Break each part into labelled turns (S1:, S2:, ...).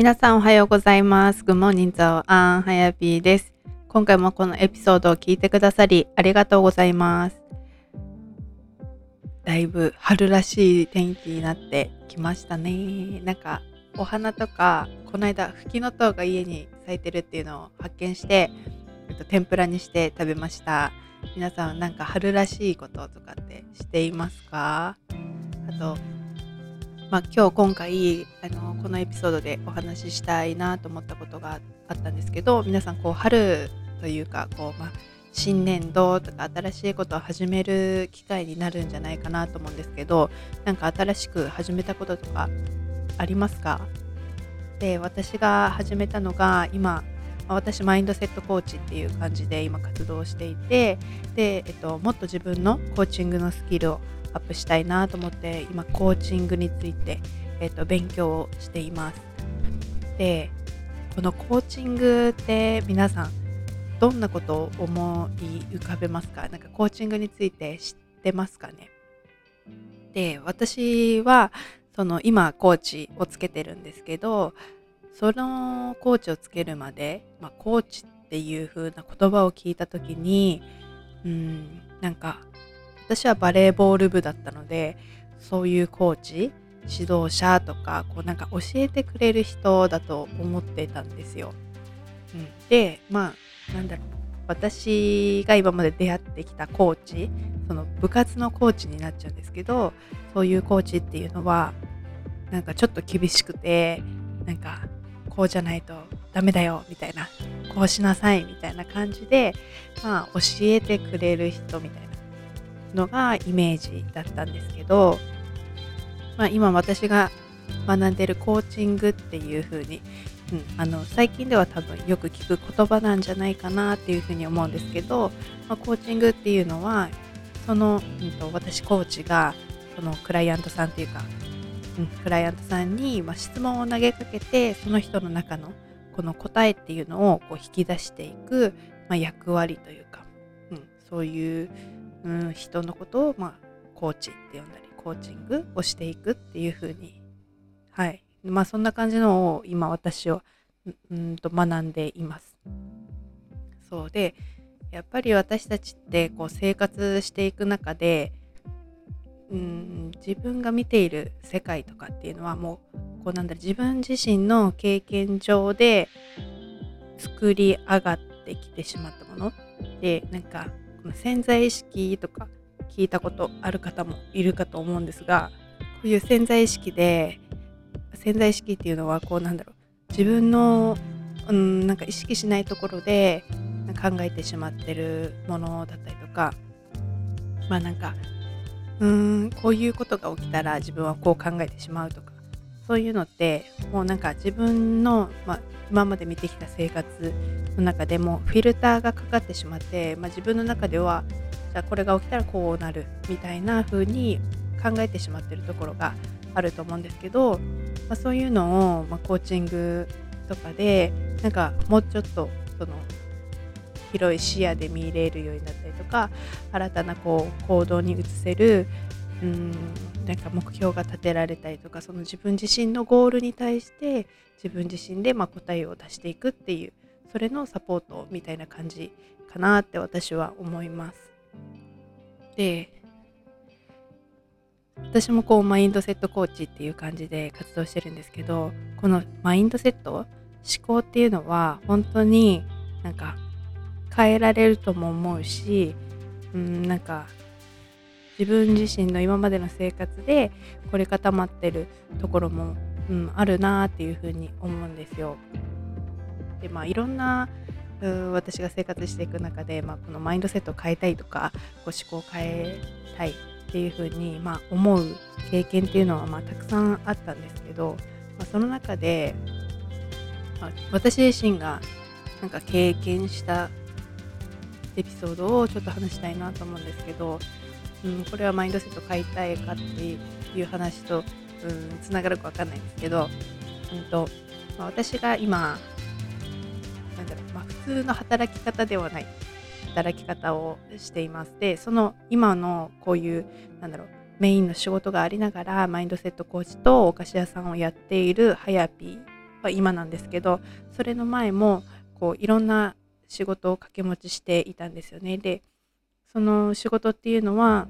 S1: 皆さんおはようございます。Good morning, ザオアンはやぴーです。今回もこのエピソードを聞いてくださりありがとうございます。だいぶ春らしい天気になってきましたね。なんかお花とかこの間フキノトウが家に咲いてるっていうのを発見して、えっと、天ぷらにして食べました。皆さんなんか春らしいこととかってしていますか？あとまあ、今日今回あのこのエピソードでお話ししたいなと思ったことがあったんですけど皆さんこう春というかこう、まあ、新年度とか新しいことを始める機会になるんじゃないかなと思うんですけどなんか新しく始めたこととかありますか？で私が始めたのが今私マインドセットコーチっていう感じで今活動していてで、えっと、もっと自分のコーチングのスキルをアップしたいなと思って今コーチングについて、えっと、勉強をしています。でこのコーチングって皆さんどんなことを思い浮かべますか？なんかコーチングについて知ってますかね？で私はその今コーチをつけてるんですけどそのコーチをつけるまで、まあ、コーチっていう風な言葉を聞いた時にうんなんか私はバレーボール部だったのでそういうコーチ指導者とかこうなんか教えてくれる人だと思ってたんですよ。うん、でまあなんだろう。私が今まで出会ってきたコーチその部活のコーチになっちゃうんですけどそういうコーチっていうのはなんかちょっと厳しくてなんかこうじゃないとダメだよみたいなこうしなさいみたいな感じでまあ教えてくれる人みたいな。のがイメージだったんですけど、まあ、今私が学んでるコーチングっていう風に、うん、あの最近では多分よく聞く言葉なんじゃないかなっていう風に思うんですけど、まあ、コーチングっていうのはその、うん、と私コーチがそのクライアントさんっていうか、うん、クライアントさんに、まあ、質問を投げかけてその人の中のこの答えっていうのをこう引き出していく、まあ、役割というか、うん、そういううん、人のことを、まあ、コーチって呼んだりコーチングをしていくっていう風にはい。まあそんな感じのを今私はうんと学んでいます。そうでやっぱり私たちってこう生活していく中でうん自分が見ている世界とかっていうのはもうこうなんだろう自分自身の経験上で作り上がってきてしまったもの。でなんか潜在意識とか聞いたことある方もいるかと思うんですがこういう潜在意識で潜在意識っていうのはこうなんだろう自分の、うん、なんか意識しないところで考えてしまってるものだったりとかまあなんかうーんこういうことが起きたら自分はこう考えてしまうとかそういうのってもうなんか自分の、まあ、今まで見てきた生活の中でもフィルターがかかってしまって、まあ、自分の中ではじゃあこれが起きたらこうなるみたいな風に考えてしまってるところがあると思うんですけど、まあ、そういうのを、ま、コーチングとかでなんかもうちょっとその広い視野で見れるようになったりとか新たなこう行動に移せるうんなんか目標が立てられたりとかその自分自身のゴールに対して自分自身でま答えを出していくっていうそれのサポートみたいな感じかなって私は思います。で私もこうマインドセットコーチっていう感じで活動してるんですけどこのマインドセット思考っていうのは本当になんか変えられるとも思うしうんなんか自分自身の今までの生活で凝り固まってるところも、うん、あるなっていうふうに思うんですよ。でまあいろんなう私が生活していく中で、まあ、このマインドセットを変えたいとかこう思考を変えたいっていうふうに、まあ、思う経験っていうのは、まあ、たくさんあったんですけど、まあ、その中で、まあ、私自身がなんか経験したエピソードをちょっと話したいなと思うんですけど、うん、これはマインドセット変えたいかっていう話と、うん、つながるかわかんないんですけど、うんとまあ、私が今なんだろう、まあ、普通の働き方ではない働き方をしていますでその今のこういうなんだろうメインの仕事がありながらマインドセットコーチとお菓子屋さんをやっているはやぴは今なんですけどそれの前もこういろんな仕事を掛け持ちしていたんですよね。でその仕事っていうのは、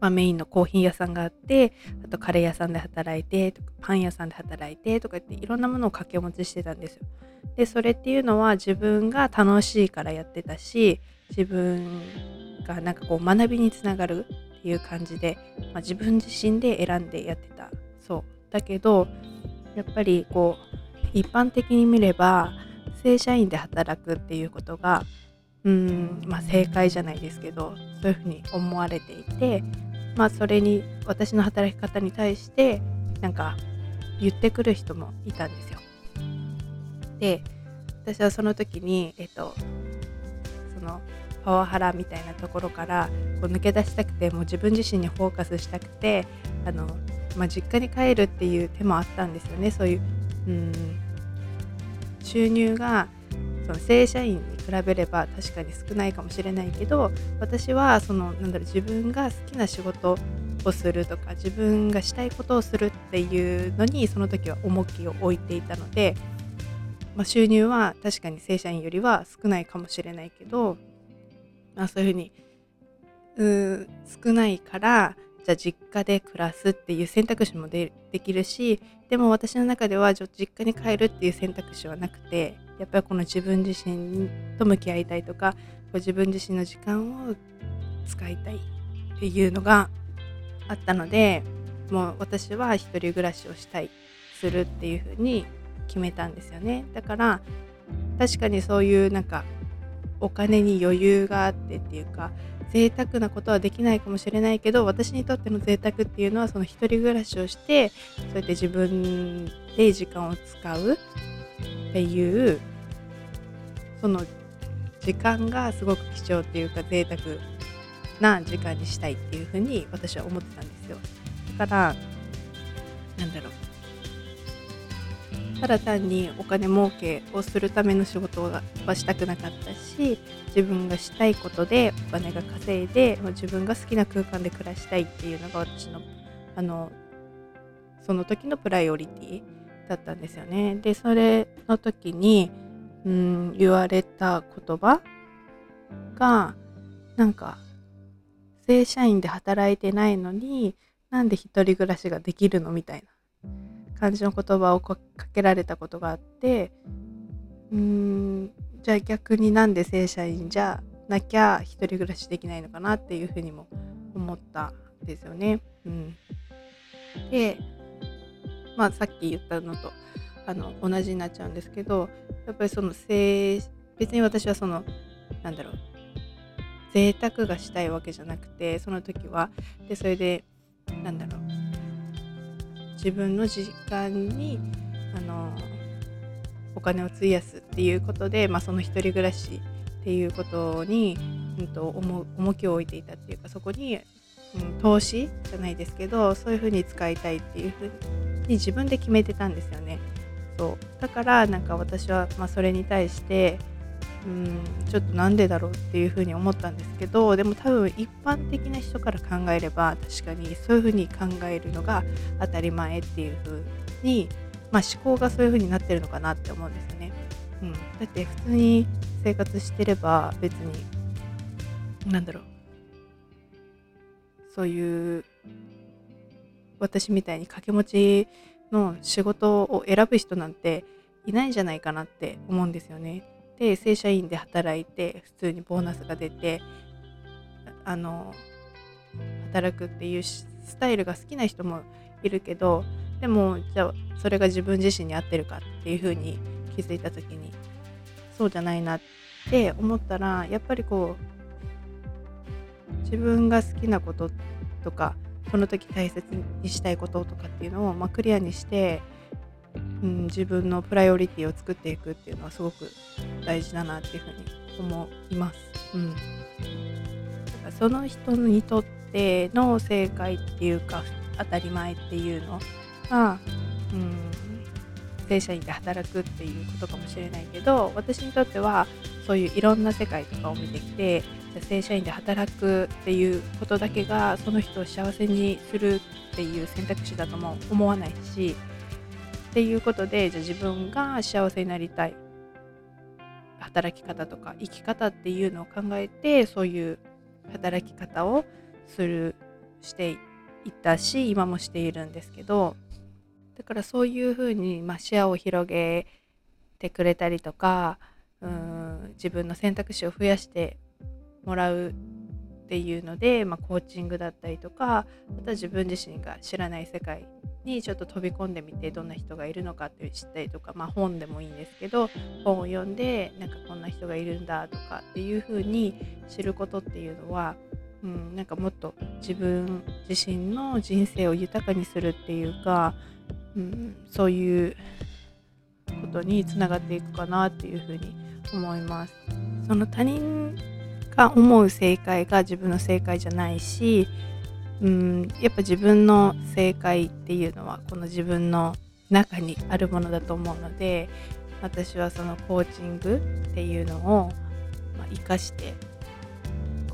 S1: まあ、メインのコーヒー屋さんがあってあとカレー屋さんで働いてとかパン屋さんで働いてとかっていろんなものを掛け持ちしてたんですよ。でそれっていうのは自分が楽しいからやってたし自分がなんかこう学びにつながるっていう感じで、まあ、自分自身で選んでやってたそうだけどやっぱりこう一般的に見れば正社員で働くっていうことがうんまあ正解じゃないですけどそういうふうに思われていてまあそれに私の働き方に対してなんか言ってくる人もいたんですよ。で私はその時にえっとそのパワハラみたいなところからこう抜け出したくてもう自分自身にフォーカスしたくてあの、まあ、実家に帰るっていう手もあったんですよねそういううん収入がその正社員に比べれば確かに少ないかもしれないけど私はそのなんだろう自分が好きな仕事をするとか自分がしたいことをするっていうのにその時は重きを置いていたので、まあ、収入は確かに正社員よりは少ないかもしれないけど、まあ、そういうふうにう少ないからじゃあ実家で暮らすっていう選択肢もできるしでも私の中では実家に帰るっていう選択肢はなくてやっぱりこの自分自身と向き合いたいとか自分自身の時間を使いたいっていうのがあったのでもう私は一人暮らしをしたいするっていうふうに決めたんですよね。だから確かにそういうなんかお金に余裕があってっていうか贅沢なことはできないかもしれないけど私にとっての贅沢っていうのはその一人暮らしをしてそうやって自分で時間を使う。っていうその時間がすごく貴重っていうか贅沢な時間にしたいっていうふうに私は思ってたんですよ。だからなんだろう。ただ単にお金儲けをするための仕事はしたくなかったし自分がしたいことでお金が稼いで自分が好きな空間で暮らしたいっていうのが私のあのその時のプライオリティだったんですよね。でそれの時にうん言われた言葉がなんか正社員で働いてないのになんで一人暮らしができるのみたいな感じの言葉をかけられたことがあってうーんじゃあ逆になんで正社員じゃなきゃ一人暮らしできないのかなっていうふうにも思ったんですよね。うん、でまあさっき言ったのとあの同じになっちゃうんですけどやっぱりその正別に私はそのなんだろう贅沢がしたいわけじゃなくてその時はでそれでなんだろう自分の時間にあのお金を費やすっていうことで、まあ、その一人暮らしっていうことに、うんと、重重きを置いていたっていうかそこに、うん、投資じゃないですけどそういうふうに使いたいっていうふうに自分で決めてたんですよね。そうだからなんか私は、まあ、それに対してうんちょっとなんでだろうっていうふうに思ったんですけどでも多分一般的な人から考えれば確かにそういうふうに考えるのが当たり前っていうふうに、まあ、思考がそういうふうになってるのかなって思うんですよね。うん、だって普通に生活してれば別に何だろうそういう私みたいに掛け持ちの仕事を選ぶ人なんていないんじゃないかなって思うんですよね。で正社員で働いて普通にボーナスが出てあの働くっていうスタイルが好きな人もいるけどでもじゃあそれが自分自身に合ってるかっていうふうに気づいた時にそうじゃないなって思ったらやっぱりこう自分が好きなこととかその時大切にしたいこととかっていうのを、まあ、クリアにしてうん、自分のプライオリティを作っていくっていうのはすごく大事だなっていうふうに思います。うん、その人にとっての正解っていうか当たり前っていうのが、うん、正社員で働くっていうことかもしれないけど私にとってはそういういろんな世界とかを見てきて正社員で働くっていうことだけがその人を幸せにするっていう選択肢だとも思わないしっていうことでじゃあ自分が幸せになりたい。働き方とか生き方っていうのを考えてそういう働き方をするしていったし今もしているんですけどだからそういうふうに、まあ、視野を広げてくれたりとかうん自分の選択肢を増やしてもらうっていうので、まあ、コーチングだったりとかまた自分自身が知らない世界にちょっと飛び込んでみてどんな人がいるのかって知ったりとか、まあ、本でもいいんですけど本を読んでなんかこんな人がいるんだとかっていう風に知ることっていうのは、うん、なんかもっと自分自身の人生を豊かにするっていうか、うん、そういうことにつながっていくかなっていう風に思います。その他人が思う正解が自分の正解じゃないしうんやっぱ自分の正解っていうのはこの自分の中にあるものだと思うので私はそのコーチングっていうのを、ま、生かして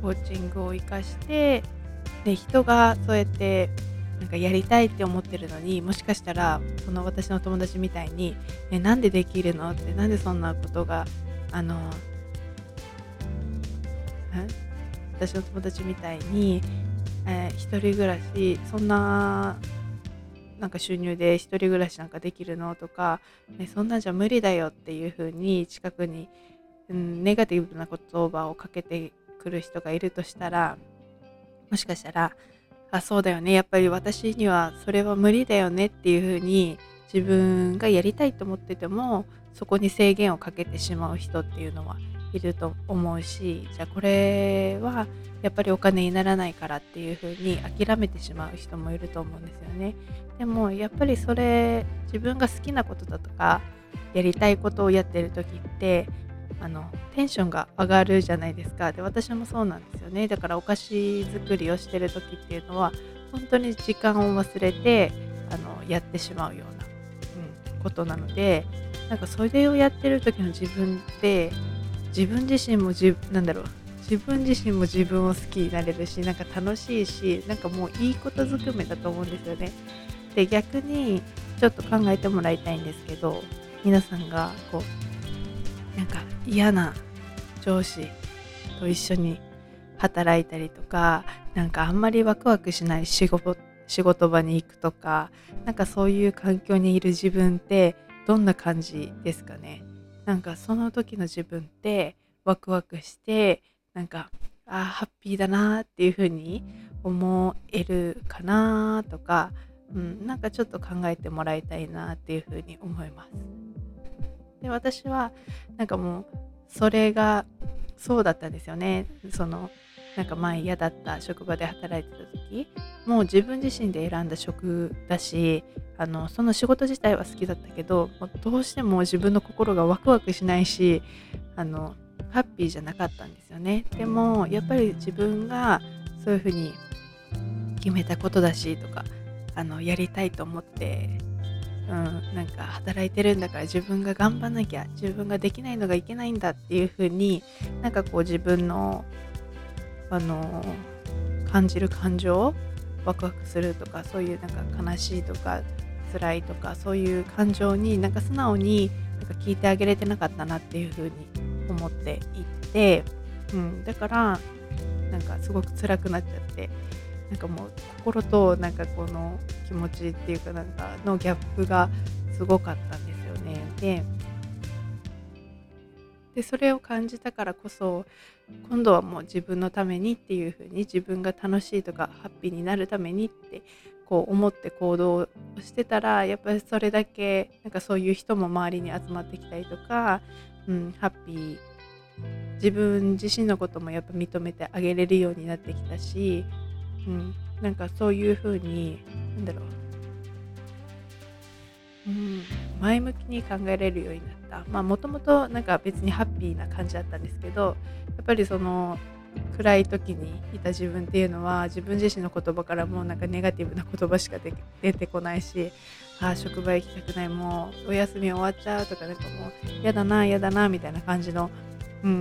S1: コーチングを生かしてで人がそうやってなんかやりたいって思ってるのにもしかしたらその私の友達みたいに「えなんでできるの?」ってなんでそんなことがあの私の友達みたいにえー、一人暮らしそんななんか収入で一人暮らしなんかできるのとか、えそんなんじゃ無理だよっていう風に近くに、うん、ネガティブな言葉をかけてくる人がいるとしたらもしかしたらあそうだよねやっぱり私にはそれは無理だよねっていう風に自分がやりたいと思っててもそこに制限をかけてしまう人っていうのはいると思うしじゃあこれはやっぱりお金にならないからっていうふうに諦めてしまう人もいると思うんですよね。でもやっぱりそれ自分が好きなことだとかやりたいことをやってる時ってあのテンションが上がるじゃないですか。で私もそうなんですよね。だからお菓子作りをしてる時っていうのは本当に時間を忘れてあのやってしまうような、うん、ことなのでなんかそれをやってる時の自分って自分自身も自なんだろう自分自身も自分を好きになれるしなんか楽しいしなんかもういいことずくめだと思うんですよね。で逆にちょっと考えてもらいたいんですけど皆さんがこうなんか嫌な上司と一緒に働いたりとかなんかあんまりワクワクしない仕事仕事場に行くとかなんかそういう環境にいる自分ってどんな感じですかね？なんかその時の自分ってワクワクしてなんかあハッピーだなっていう風に思えるかなとか、うん、なんかちょっと考えてもらいたいなっていう風に思います。で私はなんかもうそれがそうだったんですよね。そのなんか前嫌だった職場で働いてた時もう自分自身で選んだ職だしあのその仕事自体は好きだったけどもうどうしても自分の心がワクワクしないしあのハッピーじゃなかったんですよね。でもやっぱり自分がそういうふうに決めたことだしとかあのやりたいと思ってうん、なんか働いてるんだから自分が頑張んなきゃ自分ができないのがいけないんだっていう風になんかこう自分のあの感じる感情ワクワクするとかそういうなんか悲しいとか辛いとかそういう感情になんか素直になんか聞いてあげれてなかったなっていう風に思っていて、うん、だからなんかすごく辛くなっちゃってなんかもう心となんかこの気持ちっていうかなんかのギャップがすごかったんですよね。ででそれを感じたからこそ今度はもう自分のためにっていうふうに自分が楽しいとかハッピーになるためにってこう思って行動をしてたらやっぱりそれだけなんかそういう人も周りに集まってきたりとか、うん、ハッピー。自分自身のこともやっぱ認めてあげれるようになってきたし、うん、なんかそういうふうになんだろう。うん、前向きに考えれるようになった。まあもともとなんか別にハッピーな感じだったんですけどやっぱりその暗い時にいた自分っていうのは自分自身の言葉からもなんかネガティブな言葉しか出てこないしああ職場行きたくないもうお休み終わっちゃうとかなんかもう嫌だな嫌だなみたいな感じのうん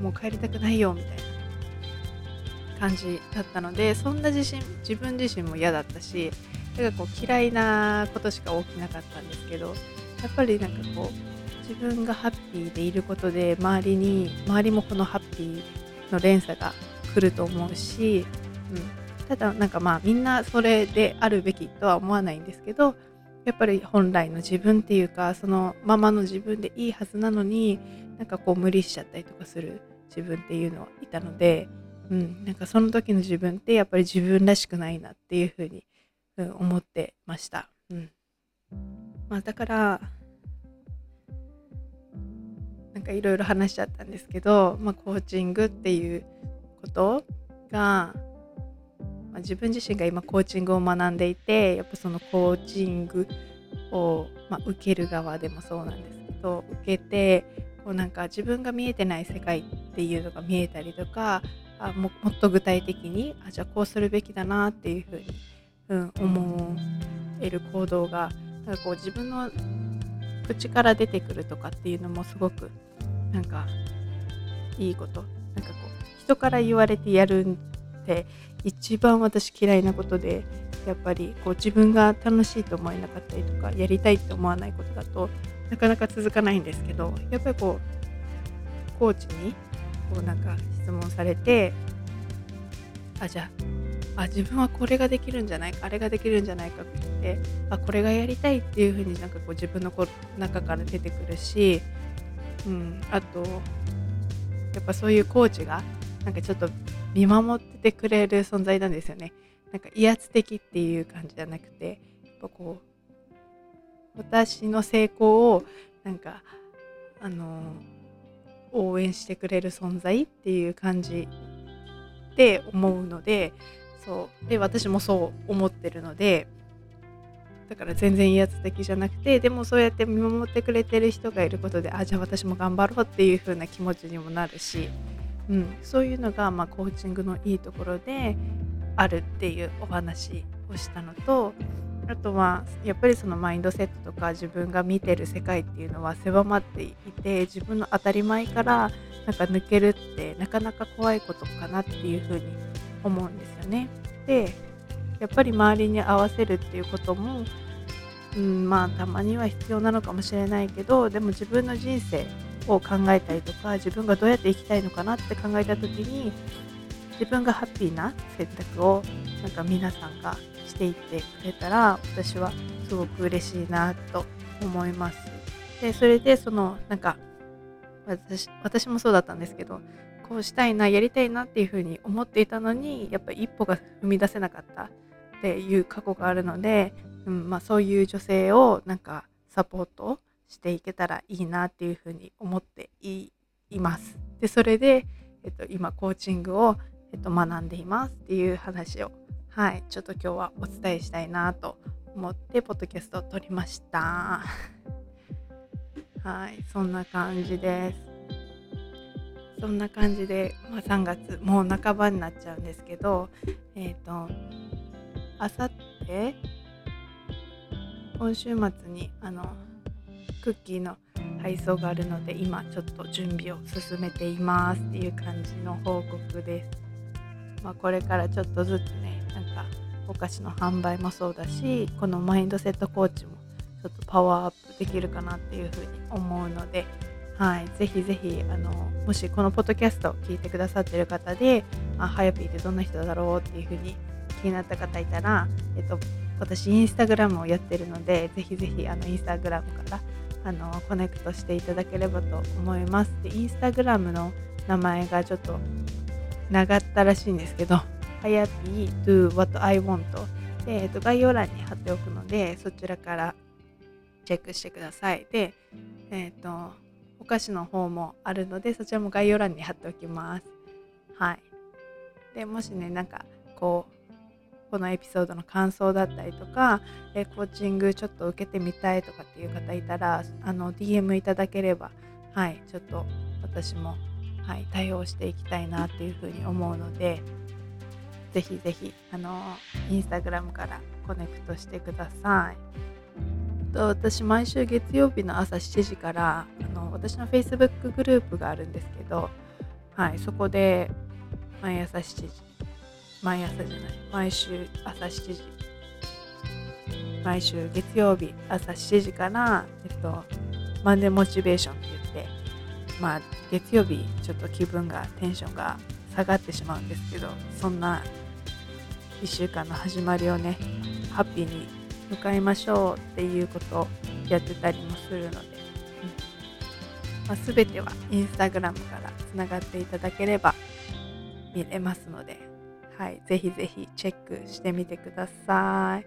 S1: もう帰りたくないよみたいな感じだったのでそんな自信自分自身も嫌だったしだかこう嫌いなことしか起きなかったんですけどやっぱりなんかこう自分がハッピーでいることで周りに周りもこのハッピーの連鎖が来ると思うし、うん、ただなんかまあみんなそれであるべきとは思わないんですけどやっぱり本来の自分っていうかそのままの自分でいいはずなのになんかこう無理しちゃったりとかする自分っていうのはいたので、うん、なんかその時の自分ってやっぱり自分らしくないなっていうふうに、うん、思ってました。うん。まあ、だからかいろいろ話しちゃったんですけど、まあ、コーチングっていうことが、まあ、自分自身が今コーチングを学んでいてやっぱそのコーチングを、まあ、受ける側でもそうなんですけど受けてこうなんか自分が見えてない世界っていうのが見えたりとかあももっと具体的にあじゃあこうするべきだなっていうふうに、うん、思える行動がなんかこう自分の口から出てくるとかっていうのもすごくなんかいいこと。なんかこう人から言われてやるって一番私嫌いなことでやっぱりこう自分が楽しいと思えなかったりとかやりたいって思わないことだとなかなか続かないんですけどやっぱりこうコーチにこうなんか質問されてあじゃあ自分はこれができるんじゃないかあれができるんじゃないかって言ってあこれがやりたいっていうふうになんかこう自分のこ中から出てくるし、うん、あとやっぱそういうコーチがなんかちょっと見守っててくれる存在なんですよね。なんか威圧的っていう感じじゃなくてやっぱこう私の成功をなんかあの応援してくれる存在っていう感じで思うのでそうで私もそう思ってるのでだから全然威圧的じゃなくてでもそうやって見守ってくれてる人がいることであじゃあ私も頑張ろうっていう風な気持ちにもなるし、うん、そういうのが、まあ、コーチングのいいところであるっていうお話をしたのとあとはやっぱりそのマインドセットとか自分が見てる世界っていうのは狭まっていて自分の当たり前からなんか抜けるってなかなか怖いことかなっていうふうに思うんですよね。でやっぱり周りに合わせるっていうことも、うん、まあたまには必要なのかもしれないけどでも自分の人生を考えたりとか自分がどうやって生きたいのかなって考えた時に自分がハッピーな選択をなんか皆さんがしていってくれたら私はすごく嬉しいなと思います。でそれでそのなんか私私もそうだったんですけどこうしたいなやりたいなっていうふうに思っていたのにやっぱ一歩が踏み出せなかったっていう過去があるので、うんまあ、そういう女性をなんかサポートしていけたらいいなっていうふうに思っています。でそれで、えっと、今コーチングを、えっと、学んでいますっていう話をはい、ちょっと今日はお伝えしたいなと思ってポッドキャストを撮りました。はい、そんな感じです。そんな感じで、まあ、3月もう半ばになっちゃうんですけど、えっ、ー、と、あさって今週末にあのクッキーの配送があるので今ちょっと準備を進めていますっていう感じの報告です。まあ、これからちょっとずつねなんかお菓子の販売もそうだしこのマインドセットコーチもちょっとパワーアップできるかなっていうふうに思うので、はい、ぜひぜひあのもしこのポッドキャストを聞いてくださってる方であハヤピーってどんな人だろうっていうふうに気になった方いたら、えっと、私インスタグラムをやってるのでぜひぜひあのインスタグラムからあのコネクトしていただければと思いますでインスタグラムの名前がちょっと長ったらしいんですけどはやぴ do what I want で、えっと、概要欄に貼っておくので、そちらからチェックしてください。で、えっ、と、お菓子の方もあるので、そちらも概要欄に貼っておきます。はい。で、もしね、なんか、こう、このエピソードの感想だったりとか、えコーチングちょっと受けてみたいとかっていう方いたら、あの、DM いただければ、はい、ちょっと私も、はい、対応していきたいなっていうふうに思うので、ぜひぜひあのインスタグラムからコネクトしてください。私毎週月曜日の朝7時からあの私の Facebook グループがあるんですけど、はい、そこで毎朝7時毎朝じゃない。毎週朝7時。毎週月曜日朝7時から、えっと、マンデーモチベーションって言って、まあ、月曜日ちょっと気分がテンションが下がってしまうんですけどそんな1週間の始まりをねハッピーに迎えましょうっていうことをやってたりもするので、うん。まあ、全てはインスタグラムからつながっていただければ見れますので、はい、ぜひぜひチェックしてみてください。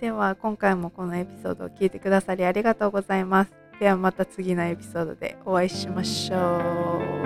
S1: では今回もこのエピソードを聞いてくださりありがとうございます。ではまた次のエピソードでお会いしましょう。